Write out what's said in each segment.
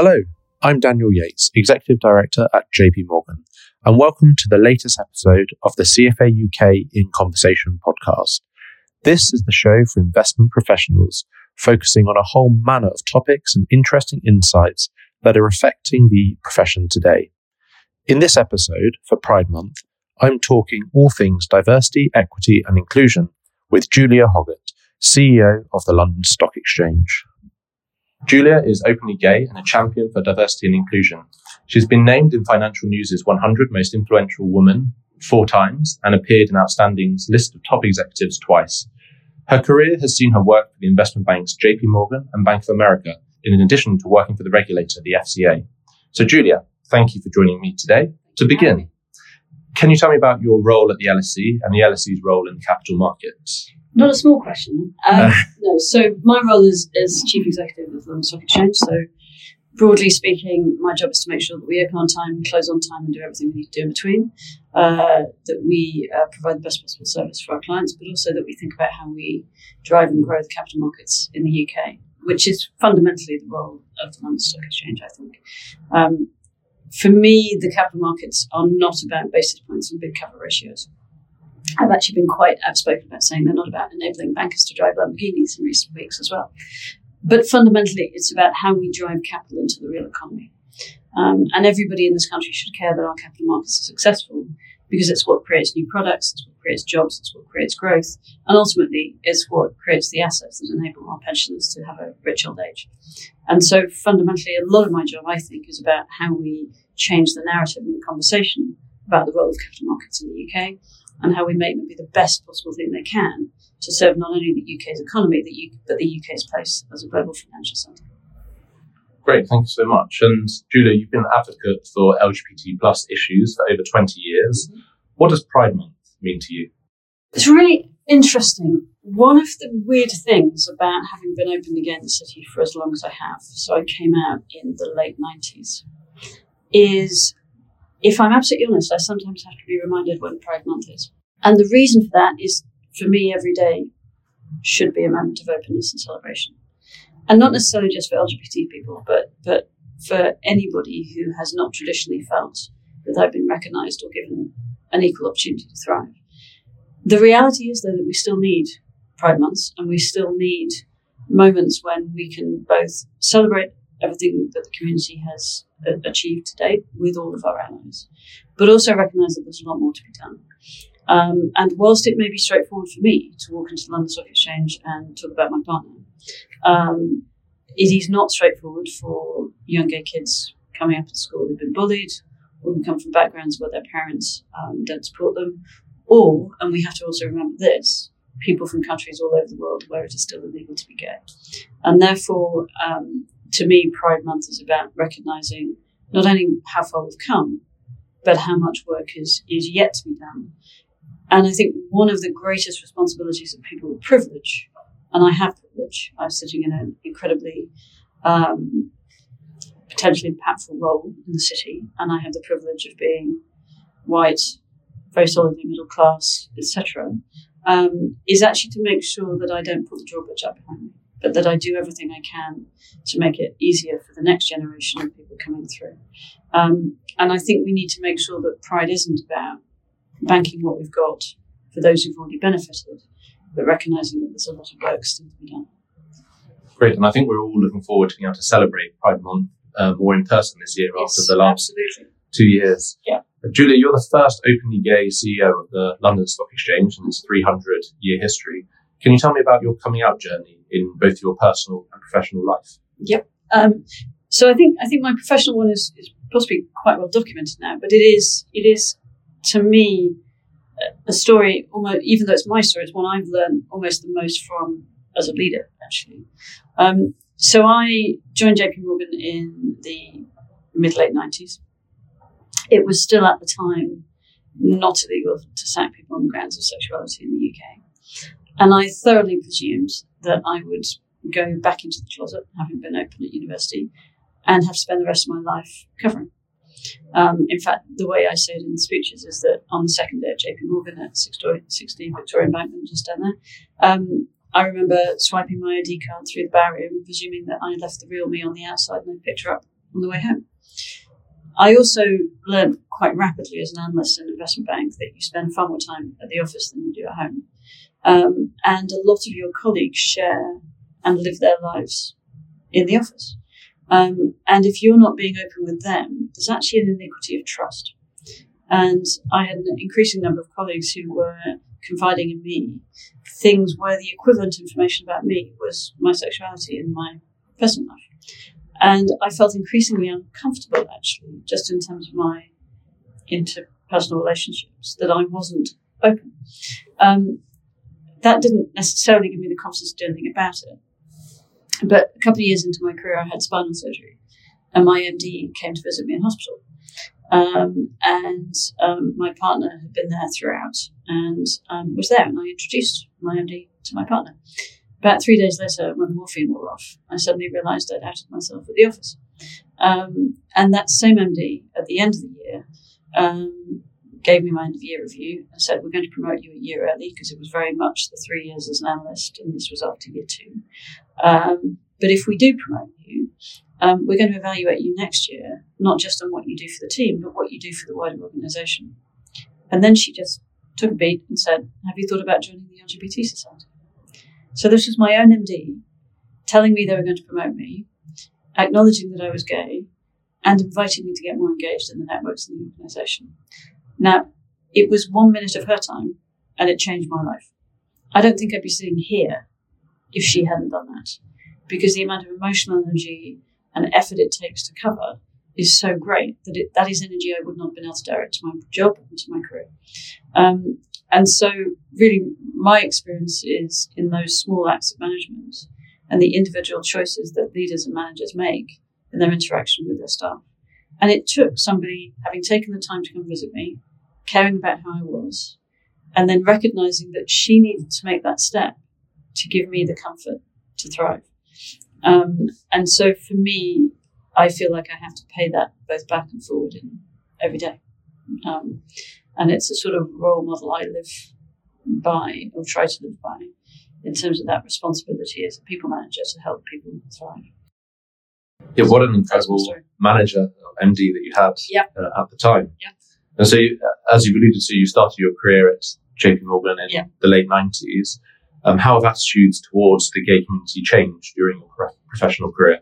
Hello, I'm Daniel Yates, Executive Director at JP Morgan, and welcome to the latest episode of the CFA UK in Conversation podcast. This is the show for investment professionals focusing on a whole manner of topics and interesting insights that are affecting the profession today. In this episode for Pride Month, I'm talking all things diversity, equity, and inclusion with Julia Hoggett, CEO of the London Stock Exchange. Julia is openly gay and a champion for diversity and inclusion. She's been named in Financial News' 100 Most Influential Women four times and appeared in Outstanding's list of top executives twice. Her career has seen her work for the investment banks JP Morgan and Bank of America, in addition to working for the regulator, the FCA. So, Julia, thank you for joining me today. To begin, can you tell me about your role at the LSE and the LSE's role in the capital markets? Not a small question. Um, no, so my role is as chief executive the London Stock Exchange. So, broadly speaking, my job is to make sure that we open on time, close on time, and do everything we need to do in between. Uh, that we uh, provide the best possible service for our clients, but also that we think about how we drive and grow the capital markets in the UK, which is fundamentally the role of the London Stock Exchange, I think. Um, for me, the capital markets are not about basis points and bid cover ratios. I've actually been quite outspoken about saying they're not about enabling bankers to drive Lamborghinis in recent weeks as well. But fundamentally, it's about how we drive capital into the real economy. Um, and everybody in this country should care that our capital markets are successful because it's what creates new products, it's what creates jobs, it's what creates growth, and ultimately it's what creates the assets that enable our pensioners to have a rich old age. And so fundamentally, a lot of my job, I think, is about how we change the narrative and the conversation about the role of capital markets in the UK and how we make them be the best possible thing they can to serve not only the UK's economy, but the UK's place as a global financial centre. Great, thank you so much. And Julia, you've been an advocate for LGBT plus issues for over 20 years. Mm-hmm. What does Pride Month mean to you? It's really interesting. One of the weird things about having been openly gay in the city for as long as I have, so I came out in the late 90s, is if I'm absolutely honest, I sometimes have to be reminded when Pride Month is. And the reason for that is for me, every day should be a moment of openness and celebration. And not necessarily just for LGBT people, but, but for anybody who has not traditionally felt that they've been recognized or given an equal opportunity to thrive. The reality is, though, that we still need Pride Months and we still need moments when we can both celebrate everything that the community has uh, achieved to date with all of our allies, but also recognise that there's a lot more to be done. Um, and whilst it may be straightforward for me to walk into the London Stock Exchange and talk about my partner, um, it is not straightforward for young gay kids coming up at school who've been bullied or who come from backgrounds where their parents um, don't support them, or, and we have to also remember this, people from countries all over the world where it is still illegal to be gay. And therefore, um, to me, Pride Month is about recognizing not only how far we've come, but how much work is, is yet to be done. And I think one of the greatest responsibilities of people with privilege, and I have privilege, I'm sitting in an incredibly um, potentially impactful role in the city, and I have the privilege of being white, very solidly middle class, etc., um, is actually to make sure that I don't put the drawbridge up behind me but that I do everything I can to make it easier for the next generation of people coming through. Um, and I think we need to make sure that pride isn't about banking what we've got for those who've already benefited, but recognizing that there's a lot of work still to be done. Great, and I think we're all looking forward to being able to celebrate Pride Month uh, more in person this year yes, after the last absolutely. two years. Yeah. Uh, Julia, you're the first openly gay CEO of the London Stock Exchange in its 300 year history. Can you tell me about your coming out journey in both your personal and professional life? Yep. Um, so I think I think my professional one is, is possibly quite well documented now, but it is it is to me a story almost even though it's my story, it's one I've learned almost the most from as a leader actually. Um, so I joined JP Morgan in the mid late nineties. It was still at the time not illegal to sack people on the grounds of sexuality in the UK. And I thoroughly presumed that I would go back into the closet, having been open at university, and have spent the rest of my life covering. Um, in fact, the way I say it in speeches is that on the second day at JP Morgan at 16 Victoria Embankment, just down there, um, I remember swiping my ID card through the barrier and presuming that I had left the real me on the outside and I picked her up on the way home. I also learned quite rapidly as an analyst in an investment bank that you spend far more time at the office than you do at home. Um, and a lot of your colleagues share and live their lives in the office. Um, and if you're not being open with them, there's actually an iniquity of trust. And I had an increasing number of colleagues who were confiding in me things where the equivalent information about me was my sexuality and my personal life. And I felt increasingly uncomfortable, actually, just in terms of my interpersonal relationships, that I wasn't open. Um, that didn't necessarily give me the confidence to do anything about it. But a couple of years into my career, I had spinal surgery, and my MD came to visit me in hospital. Um, and um, my partner had been there throughout and um, was there, and I introduced my MD to my partner. About three days later, when the morphine wore off, I suddenly realised I'd outed myself at the office. Um, and that same MD, at the end of the year, um, gave me my end of year review and said, We're going to promote you a year early because it was very much the three years as an analyst, and this was after year two. Um, but if we do promote you, um, we're going to evaluate you next year, not just on what you do for the team, but what you do for the wider organisation. And then she just took a beat and said, Have you thought about joining the LGBT Society? So this was my own MD telling me they were going to promote me, acknowledging that I was gay, and inviting me to get more engaged in the networks in the organisation. Now, it was one minute of her time, and it changed my life. I don't think I'd be sitting here if she hadn't done that, because the amount of emotional energy and effort it takes to cover is so great that it, that is energy I would not have been able to direct to my job and to my career. Um, and so, really, my experience is in those small acts of management and the individual choices that leaders and managers make in their interaction with their staff. And it took somebody having taken the time to come visit me, caring about how I was, and then recognizing that she needed to make that step to give me the comfort to thrive. Um, and so for me, I feel like I have to pay that both back and forward in every day. Um, and it's a sort of role model I live by or try to live by in terms of that responsibility as a people manager to help people thrive. Yeah, what an incredible manager, MD that you had yep. uh, at the time. Yep. And so, you, as you've alluded to, you started your career at JP Morgan in yep. the late 90s. Um, how have attitudes towards the gay community changed during your professional career?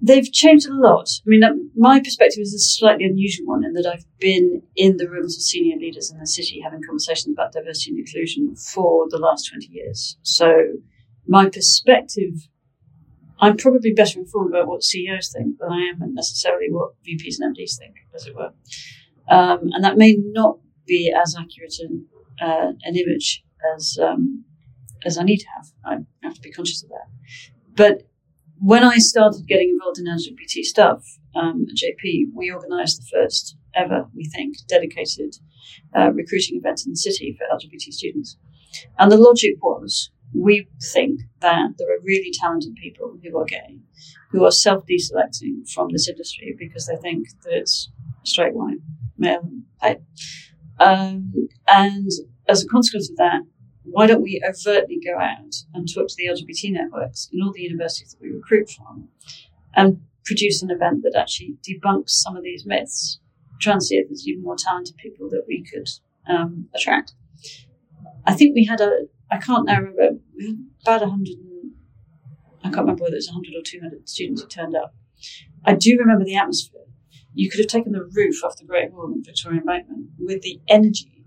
They've changed a lot. I mean, um, my perspective is a slightly unusual one in that I've been in the rooms of senior leaders in the city having conversations about diversity and inclusion for the last 20 years. So, my perspective, I'm probably better informed about what CEOs think than I am and necessarily what VPs and MDs think, as it were. Um, and that may not be as accurate an, uh, an image as um, as I need to have. I have to be conscious of that. But when I started getting involved in LGBT stuff um, at JP, we organised the first ever, we think, dedicated uh, recruiting event in the city for LGBT students. And the logic was we think that there are really talented people who are gay who are self deselecting from this industry because they think that it's straight white, male. Um, and as a consequence of that, why don't we overtly go out and talk to the LGBT networks in all the universities that we recruit from and produce an event that actually debunks some of these myths, try and see if there's even more talented people that we could um, attract. I think we had a, I can't now remember, about 100, I can't remember whether it was 100 or 200 students who turned up. I do remember the atmosphere. You could have taken the roof off the Great Hall in Victoria Embankment with the energy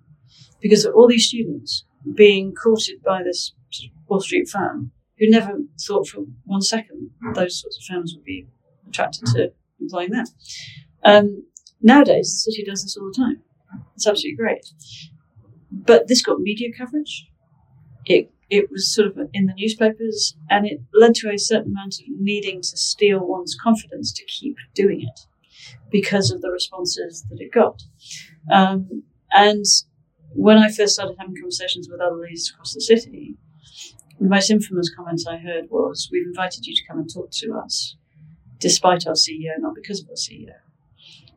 because all these students being courted by this Wall Street firm who never thought for one second those sorts of firms would be attracted to employing them. Um, nowadays, the city does this all the time. It's absolutely great. But this got media coverage. It it was sort of in the newspapers, and it led to a certain amount of needing to steel one's confidence to keep doing it because of the responses that it got. Um, and when I first started having conversations with other leaders across the city, the most infamous comment I heard was, We've invited you to come and talk to us, despite our CEO, not because of our CEO.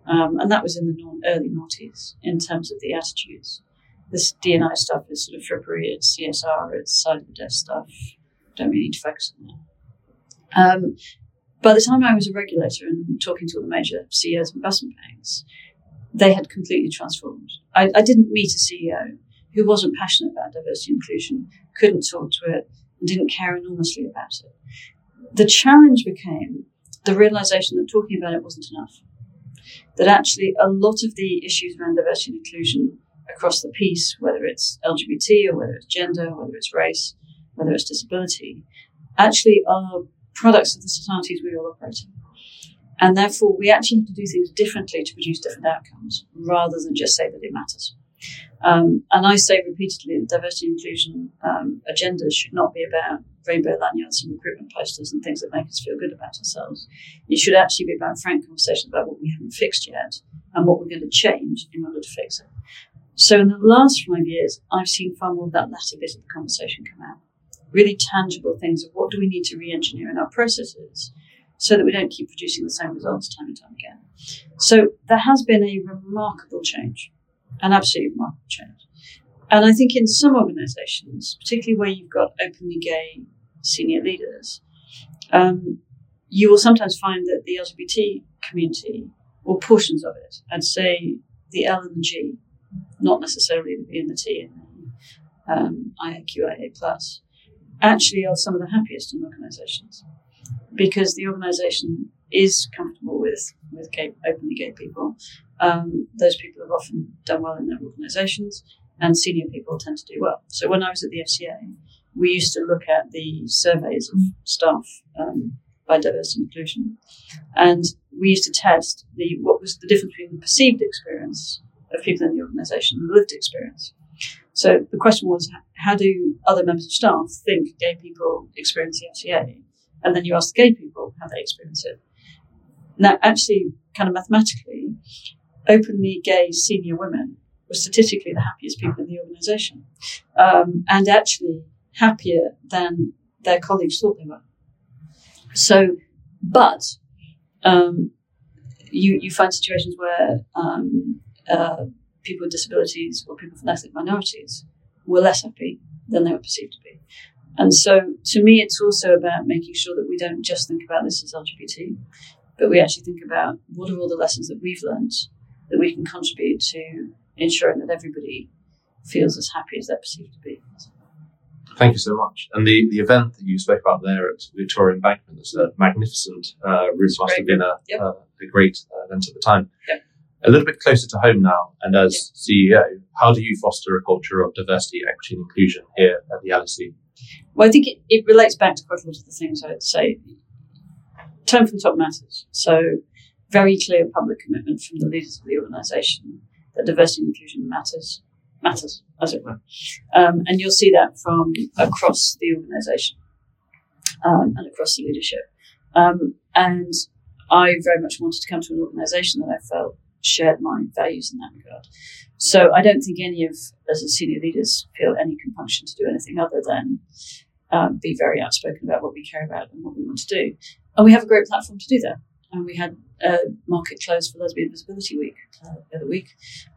Um, and that was in the early noughties in terms of the attitudes. This DNI stuff is sort of frippery, it's CSR, it's side of the desk stuff. Don't really need to focus on that. Um, by the time I was a regulator and talking to all the major CEOs of investment banks, they had completely transformed. I, I didn't meet a CEO who wasn't passionate about diversity and inclusion, couldn't talk to it, and didn't care enormously about it. The challenge became the realization that talking about it wasn't enough. That actually a lot of the issues around diversity and inclusion across the piece, whether it's LGBT or whether it's gender, whether it's race, whether it's disability, actually are products of the societies we all operate in. And therefore, we actually have to do things differently to produce different outcomes rather than just say that it matters. Um, and I say repeatedly that diversity and inclusion um, agendas should not be about rainbow lanyards and recruitment posters and things that make us feel good about ourselves. It should actually be about frank conversations about what we haven't fixed yet and what we're going to change in order to fix it. So in the last five years, I've seen far more of that latter bit of the conversation come out. Really tangible things of what do we need to re-engineer in our processes so that we don't keep producing the same results time and time again. So there has been a remarkable change, an absolutely remarkable change. And I think in some organizations, particularly where you've got openly gay senior leaders, um, you will sometimes find that the LGBT community, or portions of it, I'd say the L and the G, not necessarily the B and the T and the um, IAQIA plus, actually are some of the happiest in organizations because the organisation is comfortable with with gay, openly gay people. Um, those people have often done well in their organisations, and senior people tend to do well. So when I was at the FCA, we used to look at the surveys of staff um, by diversity and inclusion, and we used to test the what was the difference between the perceived experience of people in the organisation and the lived experience. So the question was, how do other members of staff think gay people experience the FCA? And then you ask gay people how they experience it. Now, actually, kind of mathematically, openly gay senior women were statistically the happiest people in the organisation, um, and actually happier than their colleagues thought they were. So, but um, you you find situations where um, uh, people with disabilities or people from ethnic minorities were less happy than they were perceived to be. And so to me, it's also about making sure that we don't just think about this as LGBT, but we actually think about what are all the lessons that we've learned that we can contribute to ensuring that everybody feels as happy as they're perceived to be. Thank you so much. And the, the event that you spoke about there at Victoria Embankment is a magnificent uh, room. Must have been a, yep. a, a, great event at the time. Yep. A little bit closer to home now, and as yep. CEO, how do you foster a culture of diversity, equity, and inclusion here at the LSE? Well, I think it, it relates back to quite a lot of the things I'd say. Tone from the top matters. So, very clear public commitment from the leaders of the organisation that diversity and inclusion matters, matters, as it were. Um, and you'll see that from across the organisation um, and across the leadership. Um, and I very much wanted to come to an organisation that I felt shared my values in that regard. So I don't think any of us as senior leaders feel any compunction to do anything other than um, be very outspoken about what we care about and what we want to do. And we have a great platform to do that. And we had a market close for Lesbian Visibility Week uh, the other week.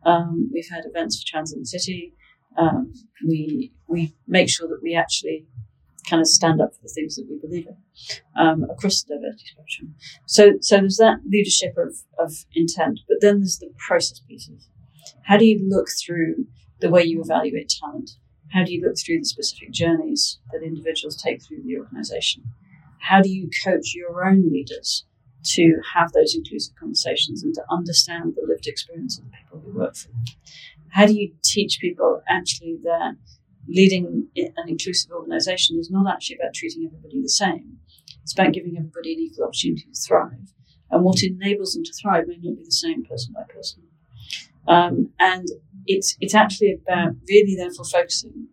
Um, we've had events for Trans in the City. Um, we we make sure that we actually kind of stand up for the things that we believe in um, across the diversity spectrum. So so there's that leadership of, of intent, but then there's the process pieces. How do you look through the way you evaluate talent? How do you look through the specific journeys that individuals take through the organization? How do you coach your own leaders to have those inclusive conversations and to understand the lived experience of the people who work for them? How do you teach people actually that leading an inclusive organization is not actually about treating everybody the same? It's about giving everybody an equal opportunity to thrive. And what enables them to thrive may not be the same person by person. Um, and it's it's actually about really therefore focusing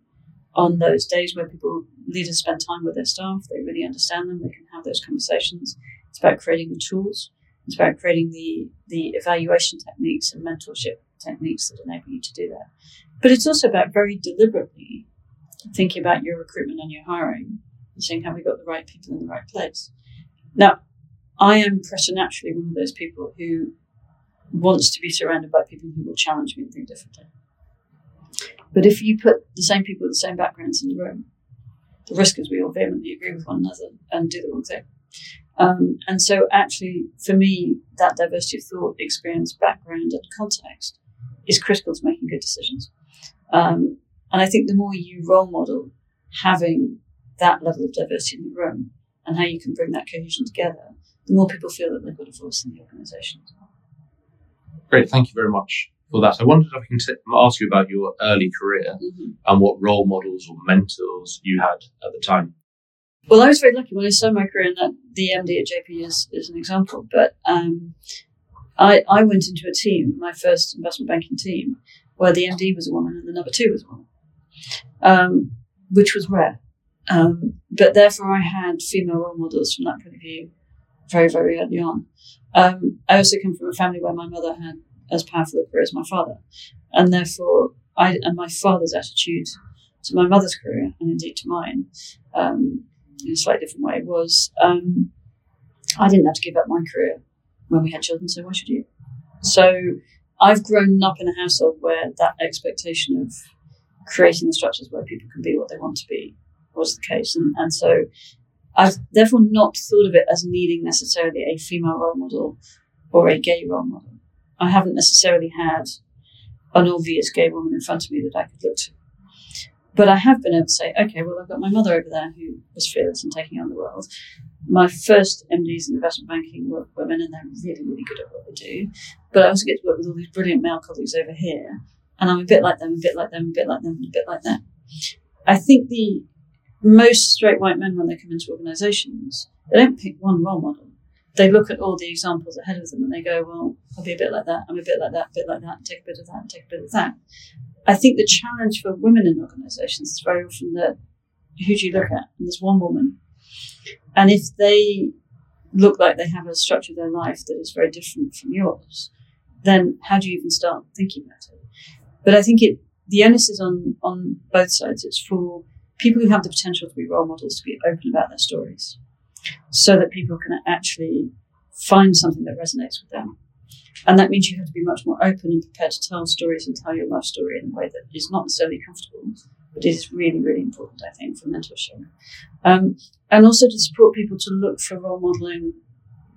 on those days where people leaders spend time with their staff, they really understand them, they can have those conversations. It's about creating the tools. It's about creating the the evaluation techniques and mentorship techniques that enable you to do that. But it's also about very deliberately thinking about your recruitment and your hiring and seeing have we got the right people in the right place. Now, I am preternaturally one of those people who wants to be surrounded by people who will challenge me and think differently. But if you put the same people with the same backgrounds in the room, the risk is we all vehemently agree with one another and do the wrong thing. Um, and so, actually, for me, that diversity of thought, experience, background, and context is critical to making good decisions. Um, and I think the more you role model having that level of diversity in the room and how you can bring that cohesion together, the more people feel that they've got a voice in the organisation as well. Great, thank you very much for that. I wondered if I can t- ask you about your early career mm-hmm. and what role models or mentors you had at the time. Well, I was very lucky when I started my career, and that the MD at JP is, is an example. But um, I, I went into a team, my first investment banking team, where the MD was a woman and the number two was a woman, um, which was rare. Um, but therefore, I had female role models from that point of view very, very early on. Um, I also come from a family where my mother had as powerful a career as my father, and therefore, I and my father's attitude to my mother's career and indeed to mine um, in a slightly different way was um, I didn't have to give up my career when we had children, so why should you? So I've grown up in a household where that expectation of creating the structures where people can be what they want to be was the case. And, and so I've therefore not thought of it as needing necessarily a female role model or a gay role model. I haven't necessarily had an obvious gay woman in front of me that I could look to. But I have been able to say, okay, well, I've got my mother over there who was fearless and taking on the world. My first MDs in investment banking were women, and they're really, really good at what they do. But I also get to work with all these brilliant male colleagues over here, and I'm a bit like them, a bit like them, a bit like them, a bit like them. I think the most straight white men, when they come into organisations, they don't pick one role model. They look at all the examples ahead of them and they go, well, I'll be a bit like that, I'm a bit like that, a bit like that, take a bit of that, take a bit of that. I think the challenge for women in organisations is very often that who do you look at? And there's one woman. And if they look like they have a structure of their life that is very different from yours, then how do you even start thinking about it? But I think it the onus is on on both sides. It's for people who have the potential to be role models to be open about their stories, so that people can actually find something that resonates with them and that means you have to be much more open and prepared to tell stories and tell your life story in a way that is not necessarily comfortable, but is really, really important, I think, for mentorship. Um, and also to support people to look for role modeling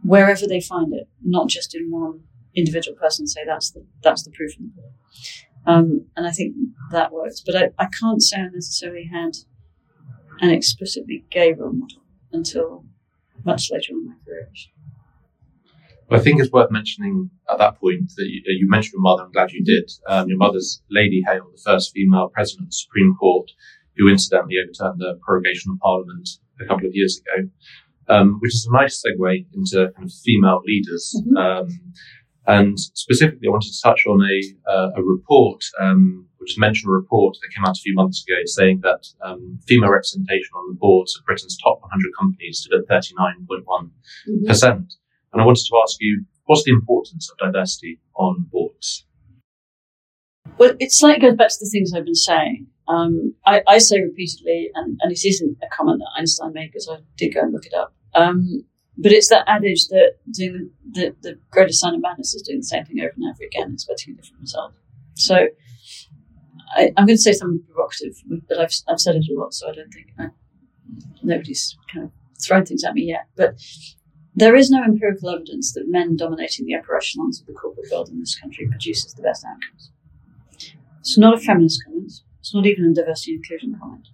wherever they find it, not just in one individual person say that's the that's the proof the pudding. Um, and I think that works. But I, I can't say I necessarily had an explicitly gay role model until much later in my career. I think it's worth mentioning at that point that you, you mentioned your mother. I'm glad you did. Um, your mother's Lady Hale, the first female president of the Supreme Court, who incidentally overturned the prorogation of Parliament a couple of years ago, um, which is a nice segue into kind of female leaders. Mm-hmm. Um, and specifically, I wanted to touch on a, uh, a report, um, which is mentioned a report that came out a few months ago saying that um, female representation on the boards of Britain's top 100 companies stood at 39.1%. Mm-hmm. And I wanted to ask you, what's the importance of diversity on boards? Well, it slightly goes back to the things I've been saying. Um, I, I, say repeatedly, and, and, it isn't a comment that Einstein made because I did go and look it up. Um, but it's that adage that doing the, the, the greatest sign of madness is doing the same thing over and over again, expecting a different result. So I, am going to say something provocative, but I've, I've said it a lot, so I don't think I, uh, nobody's kind of thrown things at me yet. But there is no empirical evidence that men dominating the upper echelons of the corporate world in this country produces the best outcomes. It's not a feminist comment. It's not even a diversity inclusion comment.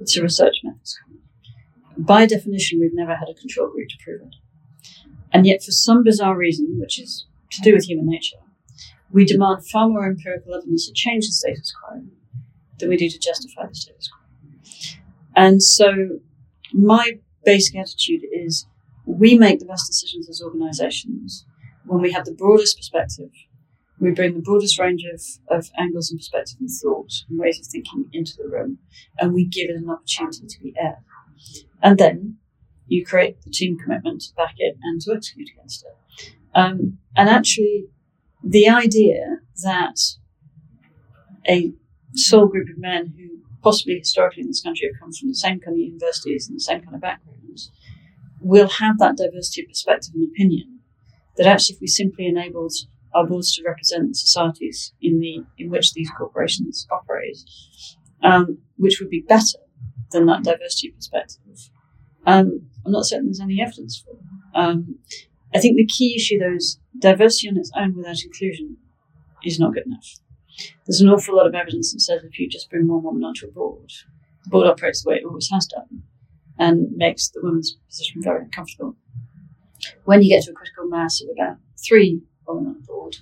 It's a research methods comment. By definition, we've never had a control group to prove it. And yet, for some bizarre reason, which is to do with human nature, we demand far more empirical evidence to change the status quo than we do to justify the status quo. And so, my basic attitude is we make the best decisions as organizations when we have the broadest perspective. We bring the broadest range of, of angles and perspectives and thought and ways of thinking into the room, and we give it an opportunity to be aired. And then you create the team commitment to back it and to execute against it. Um, and actually, the idea that a sole group of men who possibly historically in this country have come from the same kind of universities and the same kind of backgrounds will have that diversity of perspective and opinion. That actually, if we simply enabled our boards to represent the societies in the in which these corporations operate, um, which would be better than that diversity perspective. Um, I'm not certain there's any evidence for. Um, I think the key issue, though, is diversity on its own without inclusion is not good enough. There's an awful lot of evidence that says if you just bring one woman onto a board, the board operates the way it always has done and makes the woman's position very uncomfortable. When you get to a critical mass of about three women on the board,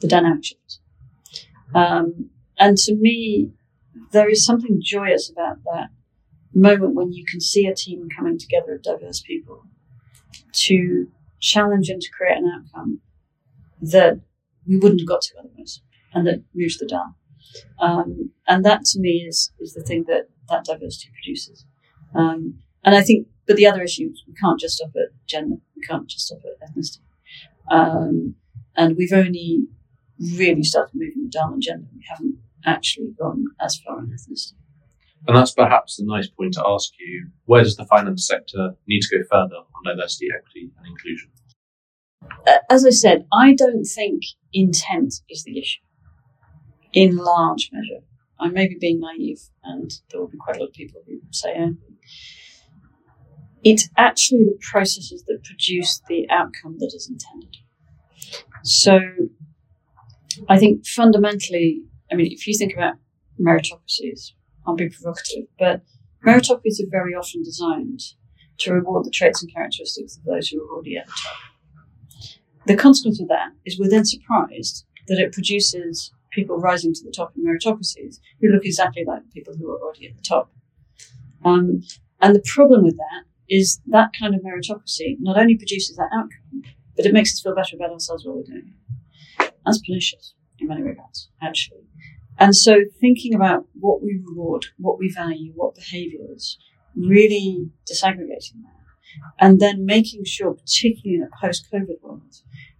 the dynamic shifts. Um, and to me, there is something joyous about that moment when you can see a team coming together of diverse people to challenge and to create an outcome that we wouldn't have got to otherwise and that moves the dial. Um, and that to me is, is the thing that that diversity produces. Um, and I think, but the other issue is we can't just stop at gender, we can't just stop at ethnicity. Um, and we've only really started moving the dial on gender. We haven't actually gone as far on ethnicity. And that's perhaps the nice point to ask you where does the finance sector need to go further on diversity, equity, and inclusion? Uh, as I said, I don't think intent is the issue in large measure. I may be being naive, and there will be quite a lot of people who say anything. It's actually the processes that produce the outcome that is intended. So I think fundamentally, I mean, if you think about meritocracies, I'll be provocative, but meritocracies are very often designed to reward the traits and characteristics of those who are already at the top. The consequence of that is we're then surprised that it produces people rising to the top in meritocracies who look exactly like the people who are already at the top. Um, and the problem with that is that kind of meritocracy not only produces that outcome, but it makes us feel better about ourselves while we're doing it. That's pernicious in many regards, actually. And so thinking about what we reward, what we value, what behaviors, really disaggregating that. And then making sure, particularly in a post COVID world,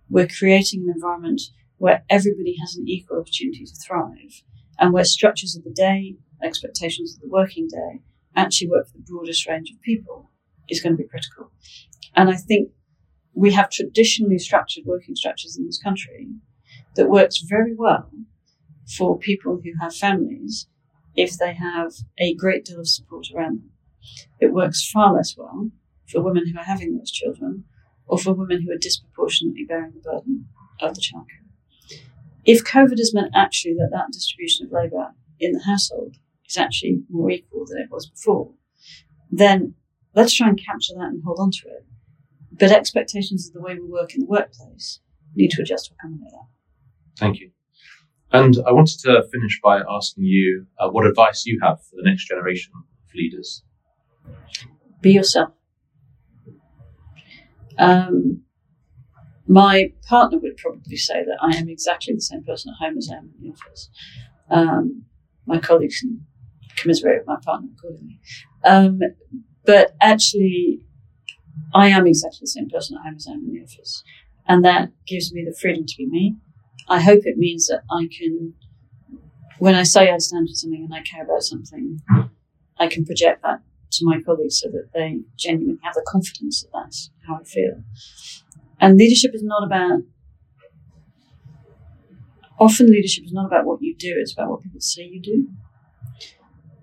we're creating an environment where everybody has an equal opportunity to thrive and where structures of the day, expectations of the working day actually work for the broadest range of people is going to be critical. And I think we have traditionally structured working structures in this country that works very well for people who have families if they have a great deal of support around them. It works far less well for women who are having those children or for women who are disproportionately bearing the burden of the childcare. If COVID has meant actually that that distribution of labour in the household is actually more equal than it was before, then let's try and capture that and hold on to it. But expectations of the way we work in the workplace need to adjust to accommodate that. Thank you. And I wanted to finish by asking you uh, what advice you have for the next generation of leaders. Be yourself. Um, my partner would probably say that I am exactly the same person at home as I am in the office. Um, my colleagues can commiserate with my partner accordingly. Um, but actually, I am exactly the same person at home as I am in the office. And that gives me the freedom to be me. I hope it means that I can, when I say I stand for something and I care about something, I can project that to my colleagues so that they genuinely have the confidence that that's how I feel. And leadership is not about, often leadership is not about what you do, it's about what people say you do.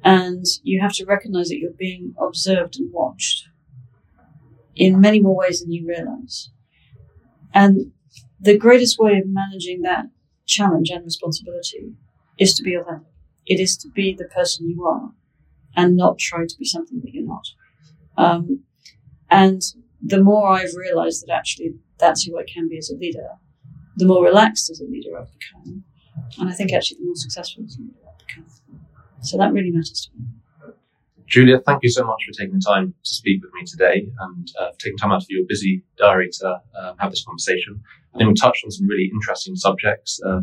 And you have to recognize that you're being observed and watched in many more ways than you realize. And the greatest way of managing that challenge and responsibility is to be authentic. It is to be the person you are and not try to be something that you're not. Um, and the more I've realized that actually that's who I can be as a leader, the more relaxed as a leader I've become. And I think actually the more successful as a leader I've become. So that really matters to me. Julia, thank you so much for taking the time to speak with me today and uh, taking time out of your busy diary to um, have this conversation. I think we touched on some really interesting subjects, uh,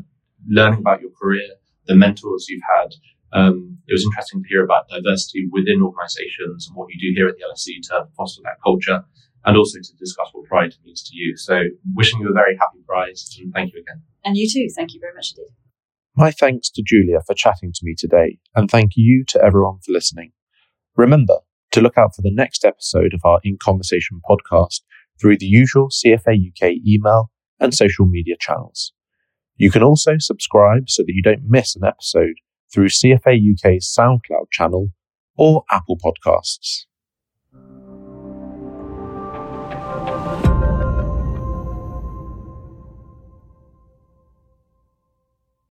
learning about your career, the mentors you've had. Um, it was interesting to hear about diversity within organizations and what you do here at the LSE to foster that culture and also to discuss what pride means to you. So wishing you a very happy pride and thank you again. And you too. Thank you very much indeed. My thanks to Julia for chatting to me today and thank you to everyone for listening. Remember to look out for the next episode of our In Conversation podcast through the usual CFA UK email and social media channels. You can also subscribe so that you don't miss an episode through CFA UK's SoundCloud channel or Apple Podcasts.